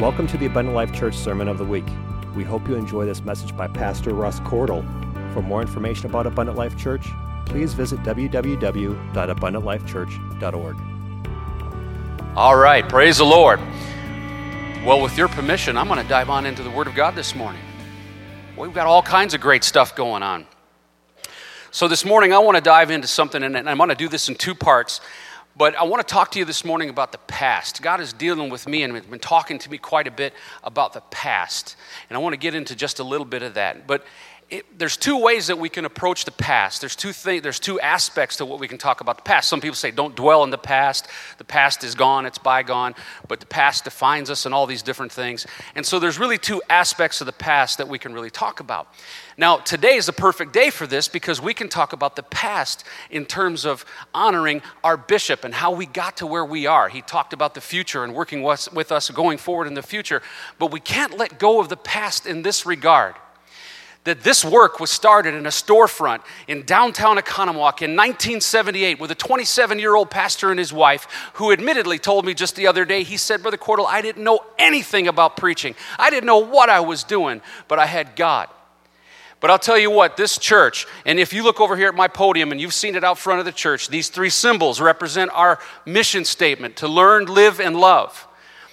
Welcome to the Abundant Life Church Sermon of the Week. We hope you enjoy this message by Pastor Russ Cordle. For more information about Abundant Life Church, please visit www.abundantlifechurch.org. All right, praise the Lord. Well, with your permission, I'm going to dive on into the Word of God this morning. We've got all kinds of great stuff going on. So, this morning, I want to dive into something, and I'm going to do this in two parts. But I want to talk to you this morning about the past. God is dealing with me and has been talking to me quite a bit about the past. And I want to get into just a little bit of that. But it, there's two ways that we can approach the past. There's two things, there's two aspects to what we can talk about the past. Some people say don't dwell in the past. The past is gone, it's bygone, but the past defines us and all these different things. And so there's really two aspects of the past that we can really talk about. Now, today is a perfect day for this because we can talk about the past in terms of honoring our bishop and how we got to where we are. He talked about the future and working with us going forward in the future, but we can't let go of the past in this regard that this work was started in a storefront in downtown Oconomowoc in 1978 with a 27 year old pastor and his wife who admittedly told me just the other day, he said, Brother Cordle, I didn't know anything about preaching. I didn't know what I was doing, but I had God. But I'll tell you what, this church, and if you look over here at my podium and you've seen it out front of the church, these three symbols represent our mission statement to learn, live, and love.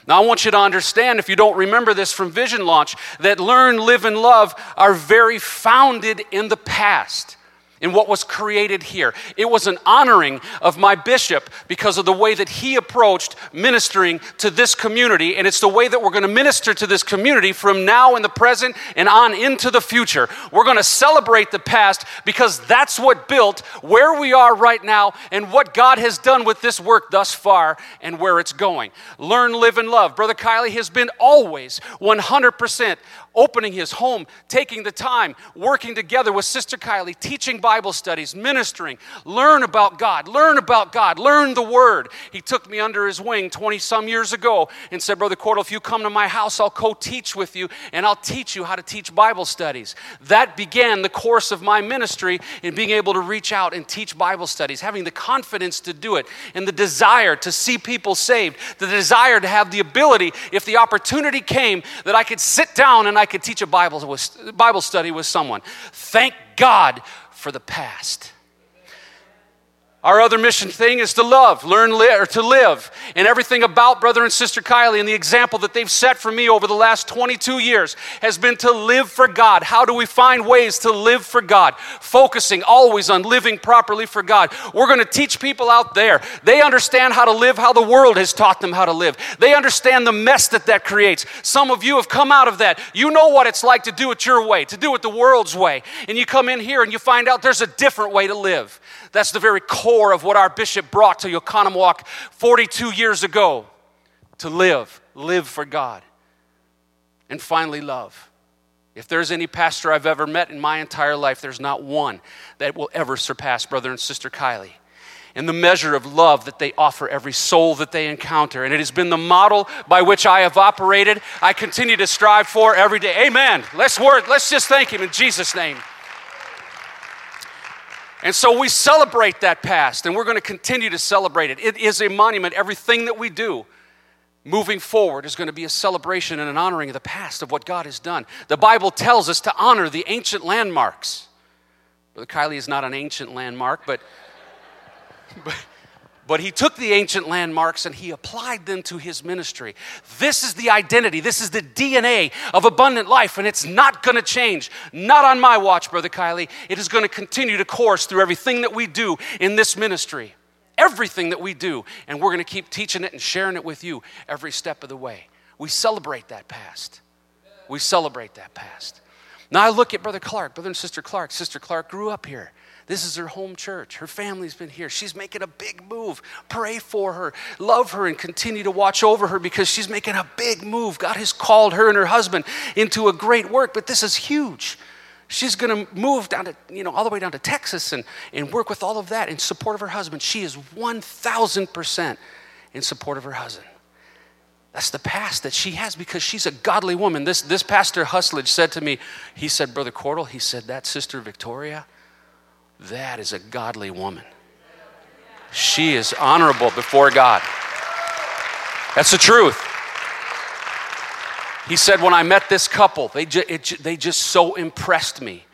Now, I want you to understand, if you don't remember this from Vision Launch, that learn, live, and love are very founded in the past in what was created here. It was an honoring of my bishop because of the way that he approached ministering to this community, and it's the way that we're going to minister to this community from now in the present and on into the future. We're going to celebrate the past because that's what built where we are right now and what God has done with this work thus far and where it's going. Learn, live, and love. Brother Kylie has been always 100% opening his home, taking the time, working together with Sister Kylie, teaching Bible studies, ministering, learn about God, learn about God, learn the Word. He took me under his wing 20 some years ago and said, Brother Cordle, if you come to my house, I'll co teach with you and I'll teach you how to teach Bible studies. That began the course of my ministry in being able to reach out and teach Bible studies, having the confidence to do it and the desire to see people saved, the desire to have the ability, if the opportunity came, that I could sit down and I I could teach a Bible, Bible study with someone. Thank God for the past. Our other mission thing is to love, learn li- or to live. And everything about brother and sister Kylie and the example that they've set for me over the last 22 years has been to live for God. How do we find ways to live for God? Focusing always on living properly for God. We're going to teach people out there. They understand how to live how the world has taught them how to live. They understand the mess that that creates. Some of you have come out of that. You know what it's like to do it your way, to do it the world's way. And you come in here and you find out there's a different way to live. That's the very core of what our bishop brought to Oconomowoc 42 years ago to live, live for God. And finally, love. If there's any pastor I've ever met in my entire life, there's not one that will ever surpass brother and sister Kylie in the measure of love that they offer every soul that they encounter. And it has been the model by which I have operated. I continue to strive for every day. Amen. Let's work. Let's just thank him in Jesus' name. And so we celebrate that past, and we're going to continue to celebrate it. It is a monument. Everything that we do moving forward is going to be a celebration and an honoring of the past of what God has done. The Bible tells us to honor the ancient landmarks. Brother Kylie is not an ancient landmark, but, but but he took the ancient landmarks and he applied them to his ministry. This is the identity, this is the DNA of abundant life, and it's not going to change. Not on my watch, Brother Kylie. It is going to continue to course through everything that we do in this ministry. Everything that we do, and we're going to keep teaching it and sharing it with you every step of the way. We celebrate that past. We celebrate that past. Now I look at Brother Clark, Brother and Sister Clark. Sister Clark grew up here. This is her home church. Her family's been here. She's making a big move. Pray for her, love her, and continue to watch over her because she's making a big move. God has called her and her husband into a great work, but this is huge. She's going to move down to, you know, all the way down to Texas and, and work with all of that in support of her husband. She is 1,000% in support of her husband. That's the past that she has because she's a godly woman. This, this pastor Husledge said to me, he said, Brother Cordle, he said, that sister Victoria, that is a godly woman. She is honorable before God. That's the truth. He said, When I met this couple, they, ju- it, they just so impressed me.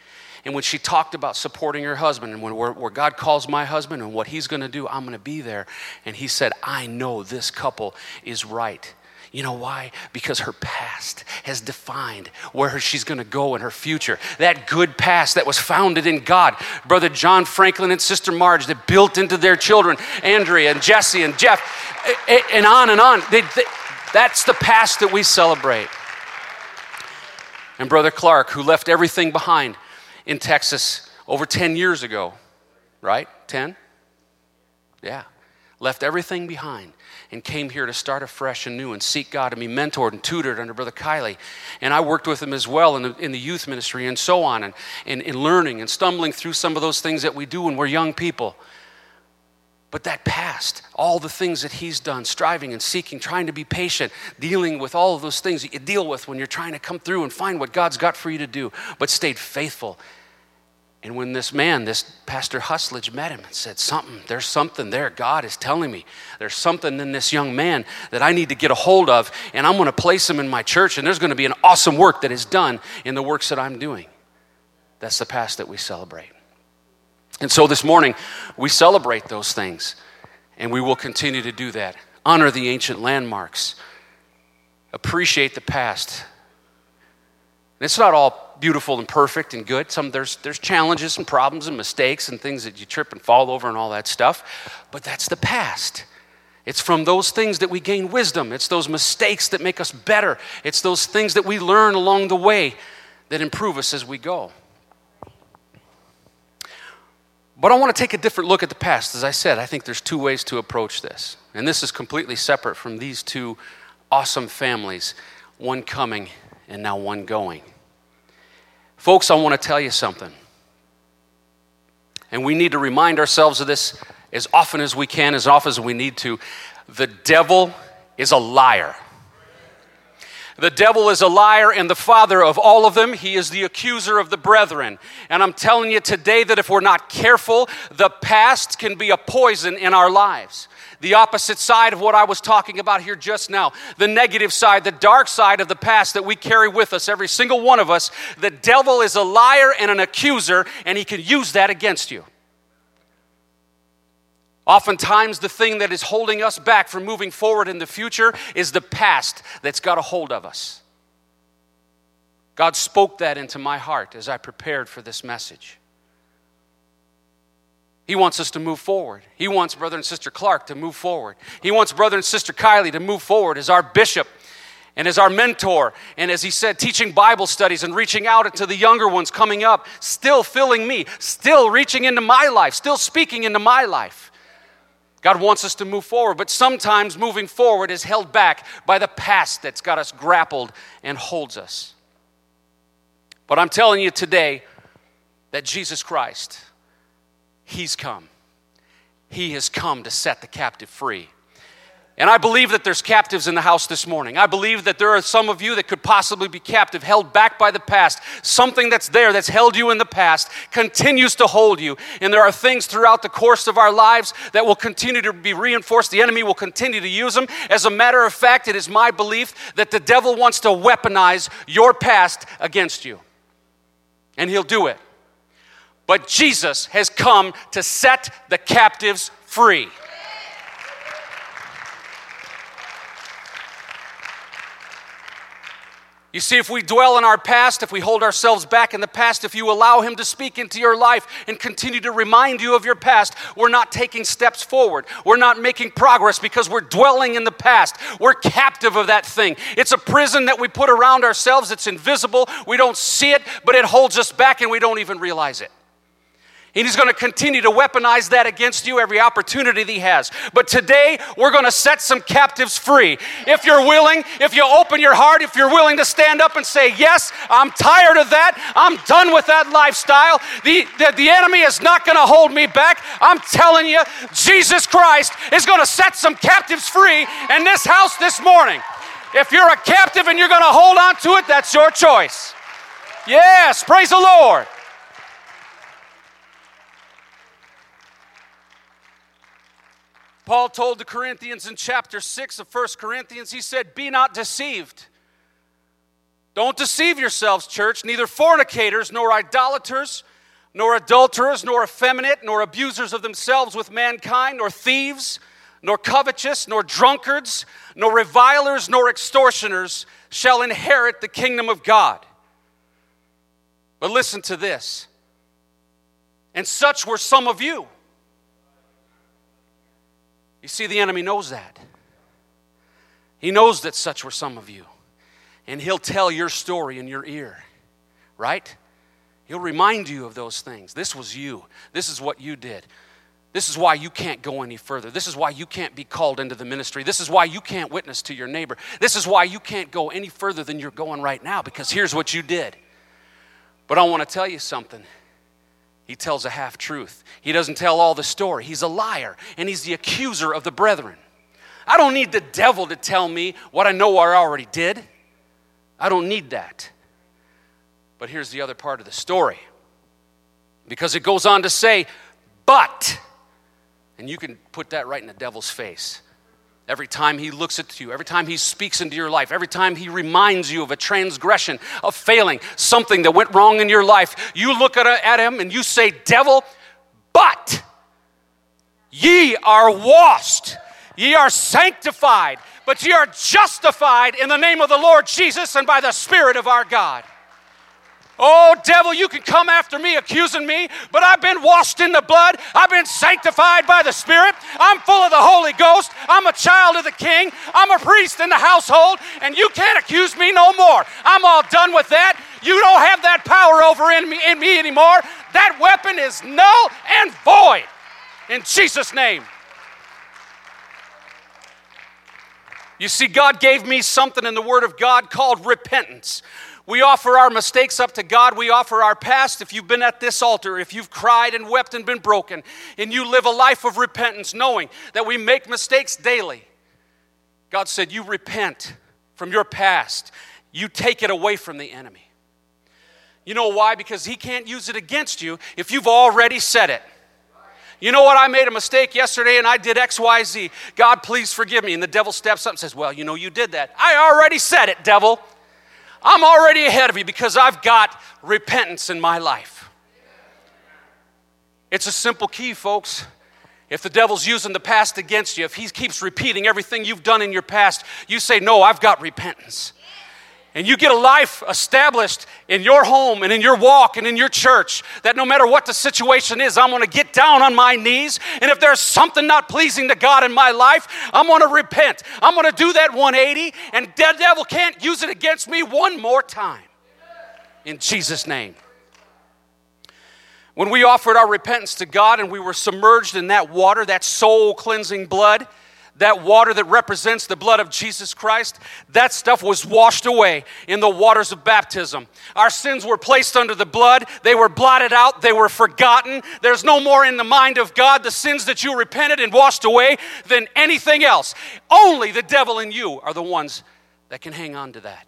And when she talked about supporting her husband and when where, where God calls my husband and what he's going to do, I'm going to be there. And he said, I know this couple is right. You know why? Because her past has defined where she's going to go in her future. That good past that was founded in God. Brother John Franklin and Sister Marge that built into their children, Andrea and Jesse and Jeff, and on and on. They, they, that's the past that we celebrate. And Brother Clark, who left everything behind in Texas over 10 years ago, right? 10? Yeah. Left everything behind and came here to start afresh and new and seek God and be mentored and tutored under Brother Kiley. And I worked with him as well in the, in the youth ministry and so on, and in learning and stumbling through some of those things that we do when we're young people. But that past, all the things that he's done, striving and seeking, trying to be patient, dealing with all of those things that you deal with when you're trying to come through and find what God's got for you to do, but stayed faithful and when this man, this Pastor Husledge, met him and said, Something, there's something there. God is telling me there's something in this young man that I need to get a hold of, and I'm going to place him in my church, and there's going to be an awesome work that is done in the works that I'm doing. That's the past that we celebrate. And so this morning, we celebrate those things, and we will continue to do that. Honor the ancient landmarks, appreciate the past. And it's not all beautiful and perfect and good. Some there's there's challenges and problems and mistakes and things that you trip and fall over and all that stuff. But that's the past. It's from those things that we gain wisdom. It's those mistakes that make us better. It's those things that we learn along the way that improve us as we go. But I want to take a different look at the past. As I said, I think there's two ways to approach this. And this is completely separate from these two awesome families one coming and now one going. Folks, I want to tell you something. And we need to remind ourselves of this as often as we can, as often as we need to. The devil is a liar. The devil is a liar and the father of all of them. He is the accuser of the brethren. And I'm telling you today that if we're not careful, the past can be a poison in our lives the opposite side of what I was talking about here just now the negative side, the dark side of the past that we carry with us, every single one of us. The devil is a liar and an accuser, and he can use that against you. Oftentimes, the thing that is holding us back from moving forward in the future is the past that's got a hold of us. God spoke that into my heart as I prepared for this message. He wants us to move forward. He wants Brother and Sister Clark to move forward. He wants Brother and Sister Kylie to move forward as our bishop and as our mentor. And as he said, teaching Bible studies and reaching out to the younger ones coming up, still filling me, still reaching into my life, still speaking into my life. God wants us to move forward, but sometimes moving forward is held back by the past that's got us grappled and holds us. But I'm telling you today that Jesus Christ, He's come. He has come to set the captive free. And I believe that there's captives in the house this morning. I believe that there are some of you that could possibly be captive, held back by the past. Something that's there that's held you in the past continues to hold you. And there are things throughout the course of our lives that will continue to be reinforced. The enemy will continue to use them. As a matter of fact, it is my belief that the devil wants to weaponize your past against you. And he'll do it but Jesus has come to set the captives free. You see, if we dwell in our past, if we hold ourselves back in the past, if you allow Him to speak into your life and continue to remind you of your past, we're not taking steps forward. We're not making progress because we're dwelling in the past. We're captive of that thing. It's a prison that we put around ourselves, it's invisible. We don't see it, but it holds us back and we don't even realize it. And he's going to continue to weaponize that against you every opportunity that he has. But today, we're going to set some captives free. If you're willing, if you open your heart, if you're willing to stand up and say, Yes, I'm tired of that. I'm done with that lifestyle. The, the, the enemy is not going to hold me back. I'm telling you, Jesus Christ is going to set some captives free in this house this morning. If you're a captive and you're going to hold on to it, that's your choice. Yes, praise the Lord. Paul told the Corinthians in chapter 6 of 1 Corinthians, he said, Be not deceived. Don't deceive yourselves, church. Neither fornicators, nor idolaters, nor adulterers, nor effeminate, nor abusers of themselves with mankind, nor thieves, nor covetous, nor drunkards, nor revilers, nor extortioners shall inherit the kingdom of God. But listen to this. And such were some of you. You see, the enemy knows that. He knows that such were some of you. And he'll tell your story in your ear, right? He'll remind you of those things. This was you. This is what you did. This is why you can't go any further. This is why you can't be called into the ministry. This is why you can't witness to your neighbor. This is why you can't go any further than you're going right now because here's what you did. But I want to tell you something. He tells a half truth. He doesn't tell all the story. He's a liar and he's the accuser of the brethren. I don't need the devil to tell me what I know I already did. I don't need that. But here's the other part of the story. Because it goes on to say, but and you can put that right in the devil's face. Every time he looks at you, every time he speaks into your life, every time he reminds you of a transgression, of failing, something that went wrong in your life, you look at, at him and you say, Devil, but ye are washed, ye are sanctified, but ye are justified in the name of the Lord Jesus and by the Spirit of our God. Oh, devil, you can come after me accusing me, but I've been washed in the blood. I've been sanctified by the Spirit. I'm full of the Holy Ghost. I'm a child of the King. I'm a priest in the household, and you can't accuse me no more. I'm all done with that. You don't have that power over in me, in me anymore. That weapon is null and void. In Jesus' name. You see, God gave me something in the Word of God called repentance. We offer our mistakes up to God. We offer our past. If you've been at this altar, if you've cried and wept and been broken, and you live a life of repentance, knowing that we make mistakes daily, God said, You repent from your past, you take it away from the enemy. You know why? Because he can't use it against you if you've already said it. You know what? I made a mistake yesterday and I did XYZ. God, please forgive me. And the devil steps up and says, Well, you know, you did that. I already said it, devil. I'm already ahead of you because I've got repentance in my life. It's a simple key, folks. If the devil's using the past against you, if he keeps repeating everything you've done in your past, you say, No, I've got repentance and you get a life established in your home and in your walk and in your church that no matter what the situation is, I'm going to get down on my knees. And if there's something not pleasing to God in my life, I'm going to repent. I'm going to do that 180, and the devil can't use it against me one more time. In Jesus' name. When we offered our repentance to God and we were submerged in that water, that soul cleansing blood, that water that represents the blood of Jesus Christ, that stuff was washed away in the waters of baptism. Our sins were placed under the blood, they were blotted out, they were forgotten. There's no more in the mind of God the sins that you repented and washed away than anything else. Only the devil and you are the ones that can hang on to that.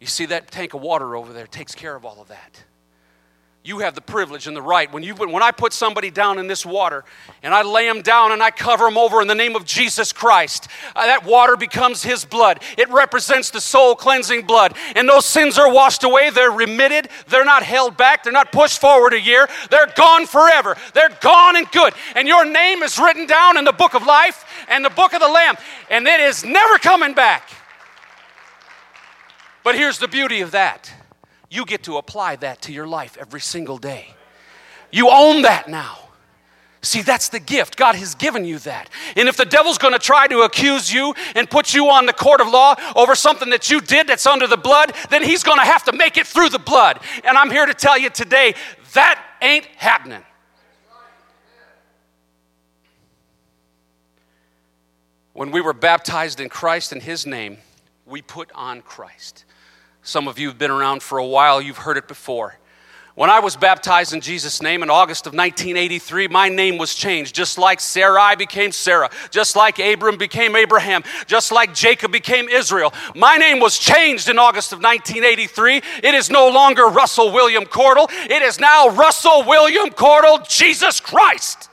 You see that tank of water over there takes care of all of that you have the privilege and the right. When, you, when I put somebody down in this water and I lay them down and I cover them over in the name of Jesus Christ, uh, that water becomes His blood. It represents the soul cleansing blood. And those sins are washed away, they're remitted, they're not held back, they're not pushed forward a year, they're gone forever. They're gone and good. And your name is written down in the book of life and the book of the Lamb, and it is never coming back. But here's the beauty of that you get to apply that to your life every single day. You own that now. See, that's the gift. God has given you that. And if the devil's going to try to accuse you and put you on the court of law over something that you did that's under the blood, then he's going to have to make it through the blood. And I'm here to tell you today that ain't happening. When we were baptized in Christ in his name, we put on Christ. Some of you have been around for a while, you've heard it before. When I was baptized in Jesus' name in August of 1983, my name was changed. Just like Sarai became Sarah, just like Abram became Abraham, just like Jacob became Israel. My name was changed in August of 1983. It is no longer Russell William Cordle, it is now Russell William Cordle, Jesus Christ.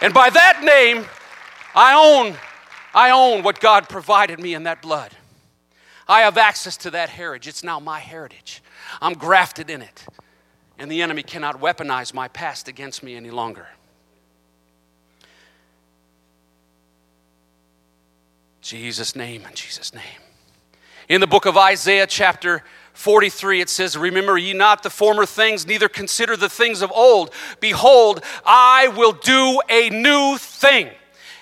And by that name, I own I own what God provided me in that blood. I have access to that heritage. It's now my heritage. I'm grafted in it. And the enemy cannot weaponize my past against me any longer. Jesus' name, in Jesus' name. In the book of Isaiah, chapter 43, it says, Remember ye not the former things, neither consider the things of old. Behold, I will do a new thing,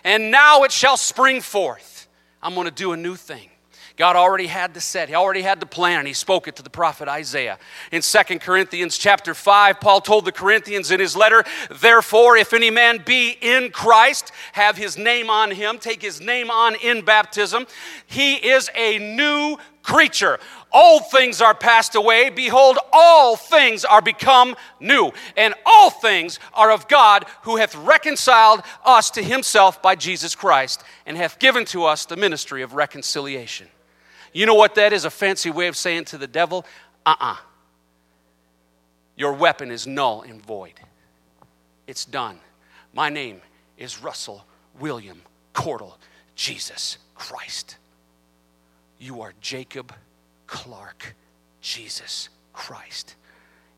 and now it shall spring forth. I'm going to do a new thing. God already had the set. He already had the plan, and he spoke it to the prophet Isaiah. In Second Corinthians chapter 5, Paul told the Corinthians in his letter, Therefore, if any man be in Christ, have his name on him, take his name on in baptism, he is a new creature. Old things are passed away. Behold, all things are become new. And all things are of God, who hath reconciled us to himself by Jesus Christ, and hath given to us the ministry of reconciliation. You know what that is? A fancy way of saying to the devil, uh uh-uh. uh Your weapon is null and void. It's done. My name is Russell William Cordle Jesus Christ. You are Jacob Clark Jesus Christ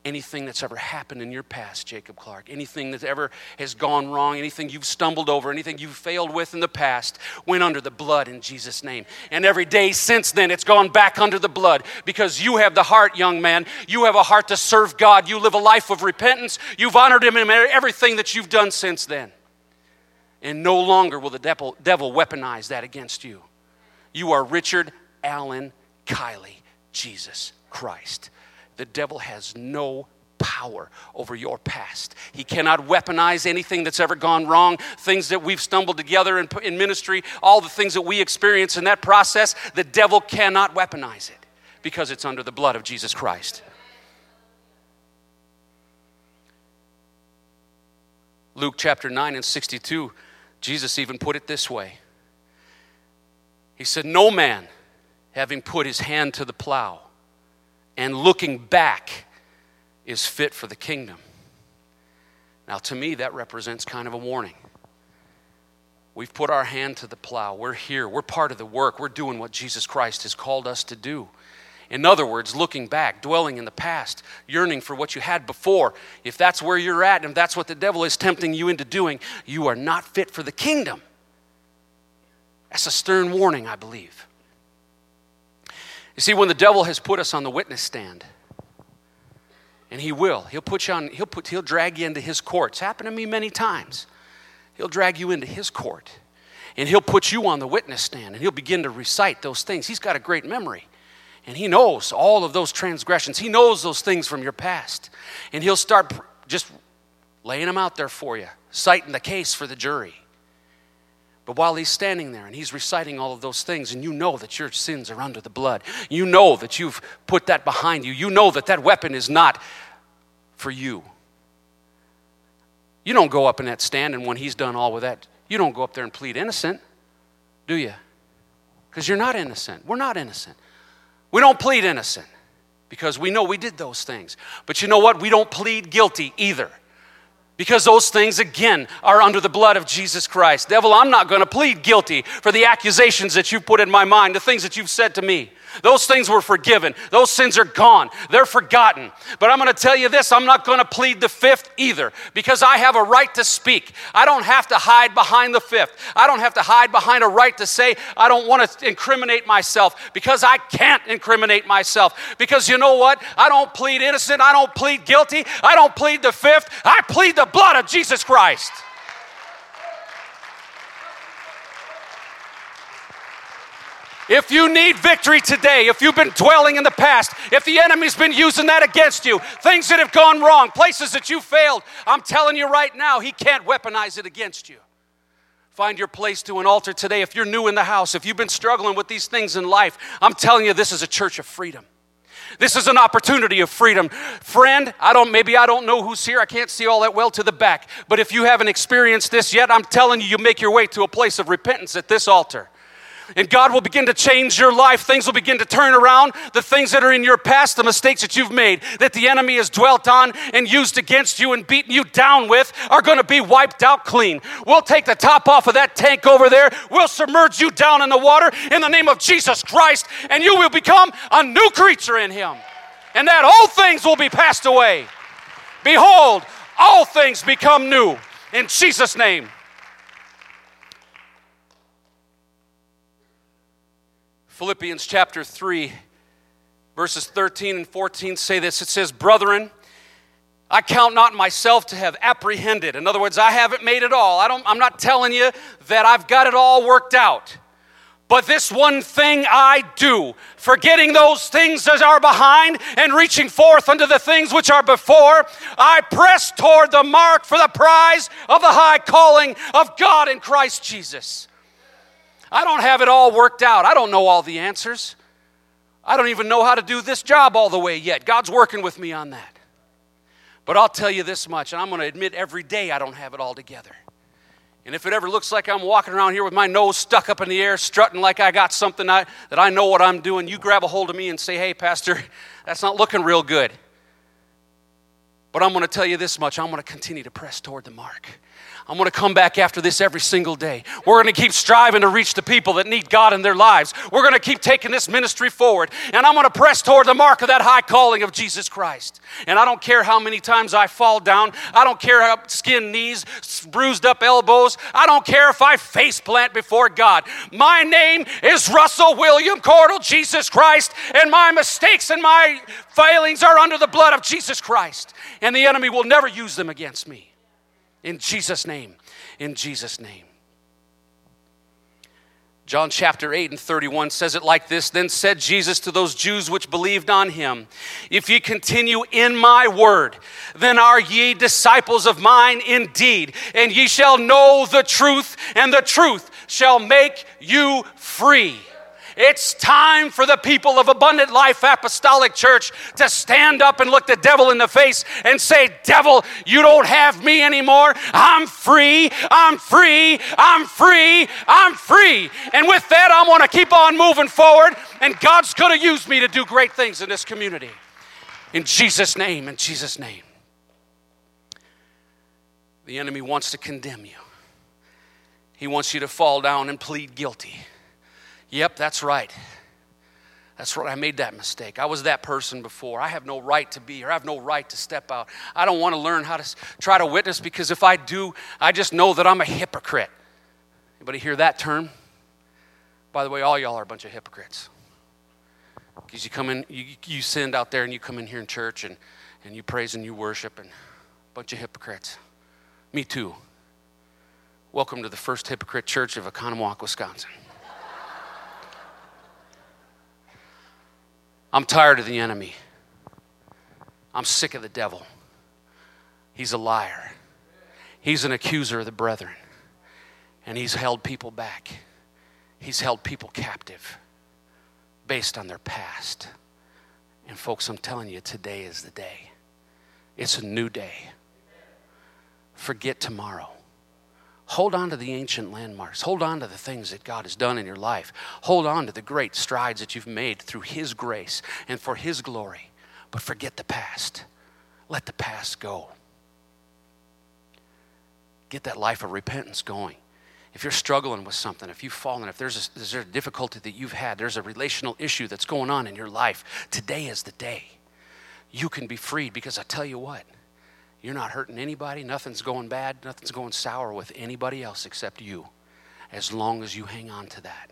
anything that's ever happened in your past, Jacob Clark, anything that ever has gone wrong, anything you've stumbled over, anything you've failed with in the past, went under the blood in Jesus' name. And every day since then, it's gone back under the blood because you have the heart, young man. You have a heart to serve God. You live a life of repentance. You've honored Him in everything that you've done since then. And no longer will the devil, devil weaponize that against you. You are Richard Allen Kiley, Jesus Christ. The devil has no power over your past. He cannot weaponize anything that's ever gone wrong, things that we've stumbled together in, in, ministry, all the things that we experience in that process. The devil cannot weaponize it because it's under the blood of Jesus Christ. Luke chapter 9 and 62, Jesus even put it this way He said, No man, having put his hand to the plow, and looking back is fit for the kingdom. Now, to me, that represents kind of a warning. We've put our hand to the plow. We're here. We're part of the work. We're doing what Jesus Christ has called us to do. In other words, looking back, dwelling in the past, yearning for what you had before. If that's where you're at and that's what the devil is tempting you into doing, you are not fit for the kingdom. That's a stern warning, I believe. You see, when the devil has put us on the witness stand, and he will, he'll put you on, he'll put, he'll drag you into his court. It's happened to me many times. He'll drag you into his court, and he'll put you on the witness stand, and he'll begin to recite those things. He's got a great memory. And he knows all of those transgressions. He knows those things from your past. And he'll start just laying them out there for you, citing the case for the jury. But while he's standing there and he's reciting all of those things, and you know that your sins are under the blood, you know that you've put that behind you, you know that that weapon is not for you. You don't go up in that stand, and when he's done all with that, you don't go up there and plead innocent, do you? Because you're not innocent. We're not innocent. We don't plead innocent because we know we did those things. But you know what? We don't plead guilty either because those things, again, are under the blood of Jesus Christ. Devil, I'm not going to plead guilty for the accusations that you put in my mind, the things that you've said to me. Those things were forgiven. Those sins are gone. They're forgotten. But I'm going to tell you this I'm not going to plead the fifth either because I have a right to speak. I don't have to hide behind the fifth. I don't have to hide behind a right to say I don't want to incriminate myself because I can't incriminate myself. Because you know what? I don't plead innocent. I don't plead guilty. I don't plead the fifth. I plead the blood of Jesus Christ. If you need victory today, if you've been dwelling in the past, if the enemy's been using that against you, things that have gone wrong, places that you failed, I'm telling you right now, he can't weaponize it against you. Find your place to an altar today. If you're new in the house, if you've been struggling with these things in life, I'm telling you, this is a church of freedom. This is an opportunity of freedom. Friend, I don't maybe I don't know who's here. I can't see all that well to the back. But if you haven't experienced this yet, I'm telling you you make your way to a place of repentance at this altar. And God will begin to change your life. Things will begin to turn around. The things that are in your past, the mistakes that you've made, that the enemy has dwelt on and used against you and beaten you down with, are going to be wiped out clean. We'll take the top off of that tank over there. We'll submerge you down in the water in the name of Jesus Christ, and you will become a new creature in Him. And that old things will be passed away. Behold, all things become new in Jesus' name. Philippians chapter 3, verses 13 and 14 say this it says, Brethren, I count not myself to have apprehended. In other words, I haven't made it all. I don't, I'm not telling you that I've got it all worked out. But this one thing I do, forgetting those things that are behind and reaching forth unto the things which are before, I press toward the mark for the prize of the high calling of God in Christ Jesus. I don't have it all worked out. I don't know all the answers. I don't even know how to do this job all the way yet. God's working with me on that. But I'll tell you this much, and I'm going to admit every day I don't have it all together. And if it ever looks like I'm walking around here with my nose stuck up in the air, strutting like I got something I, that I know what I'm doing, you grab a hold of me and say, hey, Pastor, that's not looking real good. But I'm going to tell you this much I'm going to continue to press toward the mark. I'm going to come back after this every single day. We're going to keep striving to reach the people that need God in their lives. We're going to keep taking this ministry forward. And I'm going to press toward the mark of that high calling of Jesus Christ. And I don't care how many times I fall down. I don't care how skin knees, bruised up elbows. I don't care if I face plant before God. My name is Russell William Cordle, Jesus Christ. And my mistakes and my failings are under the blood of Jesus Christ. And the enemy will never use them against me. In Jesus' name. In Jesus' name. John chapter 8 and 31 says it like this Then said Jesus to those Jews which believed on him, If ye continue in my word, then are ye disciples of mine indeed, and ye shall know the truth, and the truth shall make you free. It's time for the people of Abundant Life Apostolic Church to stand up and look the devil in the face and say, Devil, you don't have me anymore. I'm free. I'm free. I'm free. I'm free. And with that, I want to keep on moving forward, and God's going to use me to do great things in this community. In Jesus' name, in Jesus' name. The enemy wants to condemn you. He wants you to fall down and plead guilty. Yep, that's right. That's right. I made that mistake. I was that person before. I have no right to be here. I have no right to step out. I don't want to learn how to try to witness because if I do, I just know that I'm a hypocrite. Anybody hear that term? By the way, all y'all are a bunch of hypocrites. Because you come in, you, you send out there and you come in here in church and, and you praise and you worship and a bunch of hypocrites. Me too. Welcome to the first hypocrite church of Oconomowoc, Wisconsin. I'm tired of the enemy. I'm sick of the devil. He's a liar. He's an accuser of the brethren. And he's held people back. He's held people captive based on their past. And, folks, I'm telling you, today is the day. It's a new day. Forget tomorrow. Hold on to the ancient landmarks. Hold on to the things that God has done in your life. Hold on to the great strides that you've made through His grace and for His glory. But forget the past. Let the past go. Get that life of repentance going. If you're struggling with something, if you've fallen, if there's a, a difficulty that you've had, there's a relational issue that's going on in your life, today is the day. You can be freed because I tell you what, you're not hurting anybody. Nothing's going bad. Nothing's going sour with anybody else except you, as long as you hang on to that.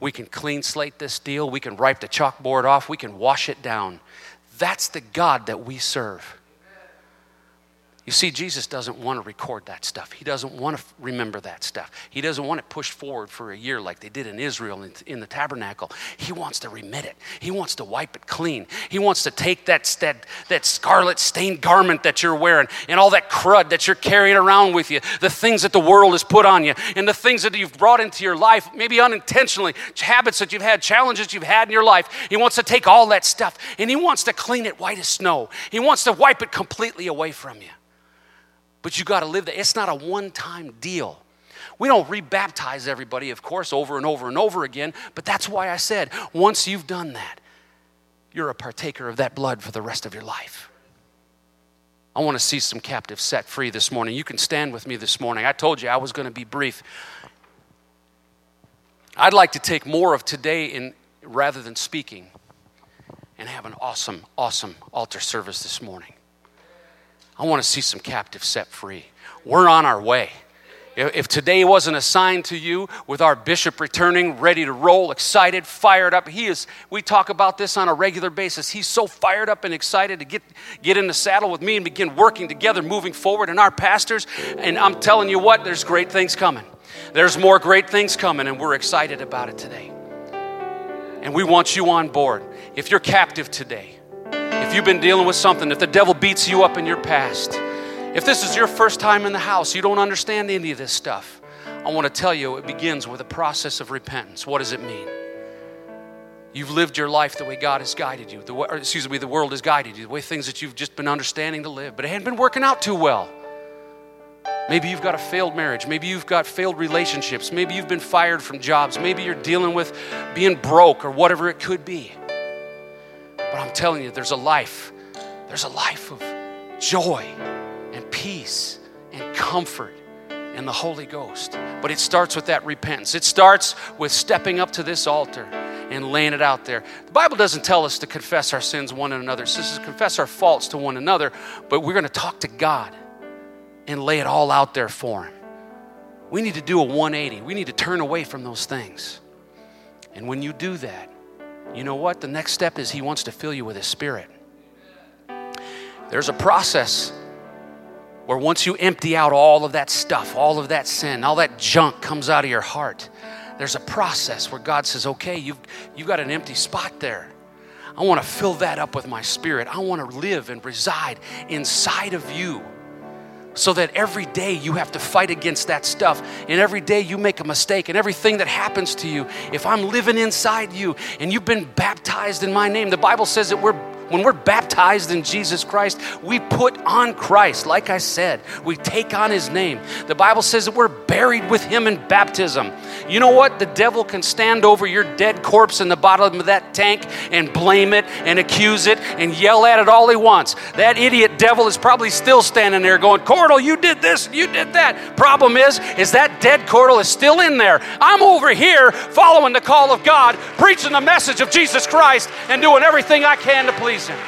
We can clean slate this deal. We can wipe the chalkboard off. We can wash it down. That's the God that we serve. You see, Jesus doesn't want to record that stuff. He doesn't want to remember that stuff. He doesn't want it pushed forward for a year like they did in Israel in the tabernacle. He wants to remit it. He wants to wipe it clean. He wants to take that, that, that scarlet stained garment that you're wearing and all that crud that you're carrying around with you, the things that the world has put on you, and the things that you've brought into your life, maybe unintentionally, habits that you've had, challenges you've had in your life. He wants to take all that stuff and he wants to clean it white as snow. He wants to wipe it completely away from you. But you got to live that. It's not a one time deal. We don't rebaptize everybody, of course, over and over and over again, but that's why I said once you've done that, you're a partaker of that blood for the rest of your life. I want to see some captives set free this morning. You can stand with me this morning. I told you I was going to be brief. I'd like to take more of today in, rather than speaking and have an awesome, awesome altar service this morning. I want to see some captives set free. We're on our way. If today wasn't assigned to you with our bishop returning, ready to roll, excited, fired up, he is, we talk about this on a regular basis. He's so fired up and excited to get, get in the saddle with me and begin working together, moving forward, and our pastors. And I'm telling you what, there's great things coming. There's more great things coming, and we're excited about it today. And we want you on board. If you're captive today, if you've been dealing with something, if the devil beats you up in your past, if this is your first time in the house, you don't understand any of this stuff, I want to tell you it begins with a process of repentance. What does it mean? You've lived your life the way God has guided you, the way, excuse me, the world has guided you, the way things that you've just been understanding to live, but it hadn't been working out too well. Maybe you've got a failed marriage. Maybe you've got failed relationships. Maybe you've been fired from jobs. Maybe you're dealing with being broke or whatever it could be. But I'm telling you, there's a life. There's a life of joy and peace and comfort in the Holy Ghost. But it starts with that repentance. It starts with stepping up to this altar and laying it out there. The Bible doesn't tell us to confess our sins one another. It says to confess our faults to one another, but we're going to talk to God and lay it all out there for Him. We need to do a 180. We need to turn away from those things. And when you do that, you know what? The next step is He wants to fill you with His Spirit. There's a process where once you empty out all of that stuff, all of that sin, all that junk comes out of your heart, there's a process where God says, okay, you've, you've got an empty spot there. I want to fill that up with my spirit. I want to live and reside inside of you so that every day you have to fight against that stuff. And every day you make a mistake and everything that happens to you if i'm living inside you and you've been baptized in my name the bible says that we're when we're baptized in Jesus Christ, we put on Christ. Like I said, we take on his name. The Bible says that we're buried with him in baptism. You know what? The devil can stand over your dead corpse in the bottom of that tank and blame it and accuse it and yell at it all he wants. That idiot devil is probably still standing there going, Cordle, you did this, you did that. Problem is, is that dead Cordle is still in there. I'm over here following the call of God, preaching the message of Jesus Christ and doing everything I can to please please Him.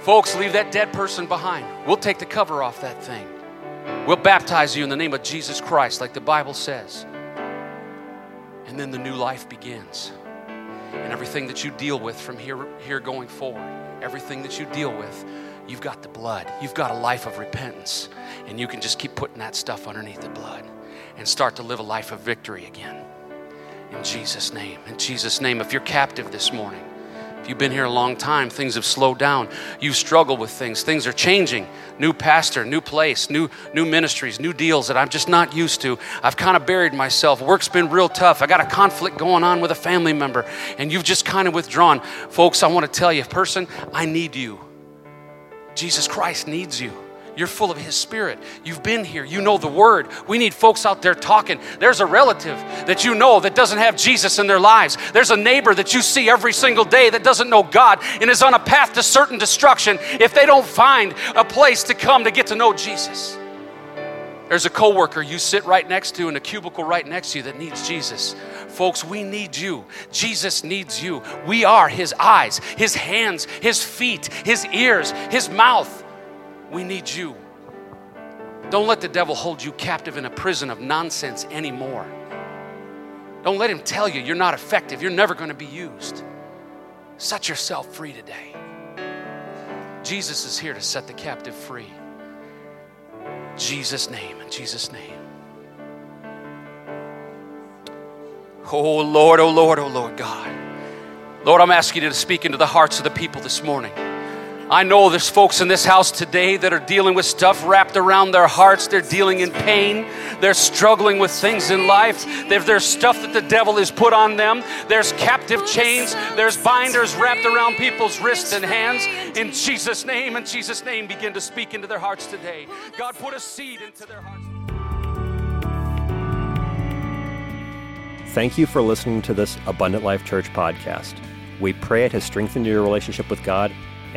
Folks, leave that dead person behind. We'll take the cover off that thing. We'll baptize you in the name of Jesus Christ, like the Bible says. And then the new life begins. And everything that you deal with from here, here going forward, everything that you deal with, you've got the blood. You've got a life of repentance. And you can just keep putting that stuff underneath the blood and start to live a life of victory again. In Jesus' name. In Jesus' name. If you're captive this morning, if you've been here a long time, things have slowed down. You've struggled with things. Things are changing. New pastor, new place, new new ministries, new deals that I'm just not used to. I've kind of buried myself. Work's been real tough. I got a conflict going on with a family member, and you've just kind of withdrawn. Folks, I want to tell you, person, I need you. Jesus Christ needs you. You're full of His Spirit. You've been here. You know the Word. We need folks out there talking. There's a relative that you know that doesn't have Jesus in their lives. There's a neighbor that you see every single day that doesn't know God and is on a path to certain destruction if they don't find a place to come to get to know Jesus. There's a coworker you sit right next to in a cubicle right next to you that needs Jesus. Folks, we need you. Jesus needs you. We are his eyes, his hands, his feet, his ears, his mouth. We need you. Don't let the devil hold you captive in a prison of nonsense anymore. Don't let him tell you you're not effective, you're never going to be used. Set yourself free today. Jesus is here to set the captive free. Jesus' name, in Jesus' name. Oh Lord, oh Lord, oh Lord God. Lord, I'm asking you to speak into the hearts of the people this morning. I know there's folks in this house today that are dealing with stuff wrapped around their hearts. They're dealing in pain. They're struggling with things in life. There's, stuff that the devil has put on them. There's captive chains. There's binders wrapped around people's wrists and hands. In Jesus' name, in Jesus' name, begin to speak into their hearts today. God, put a seed into their hearts. Thank you for listening to this Abundant Life Church podcast. We pray it has strengthened your relationship with God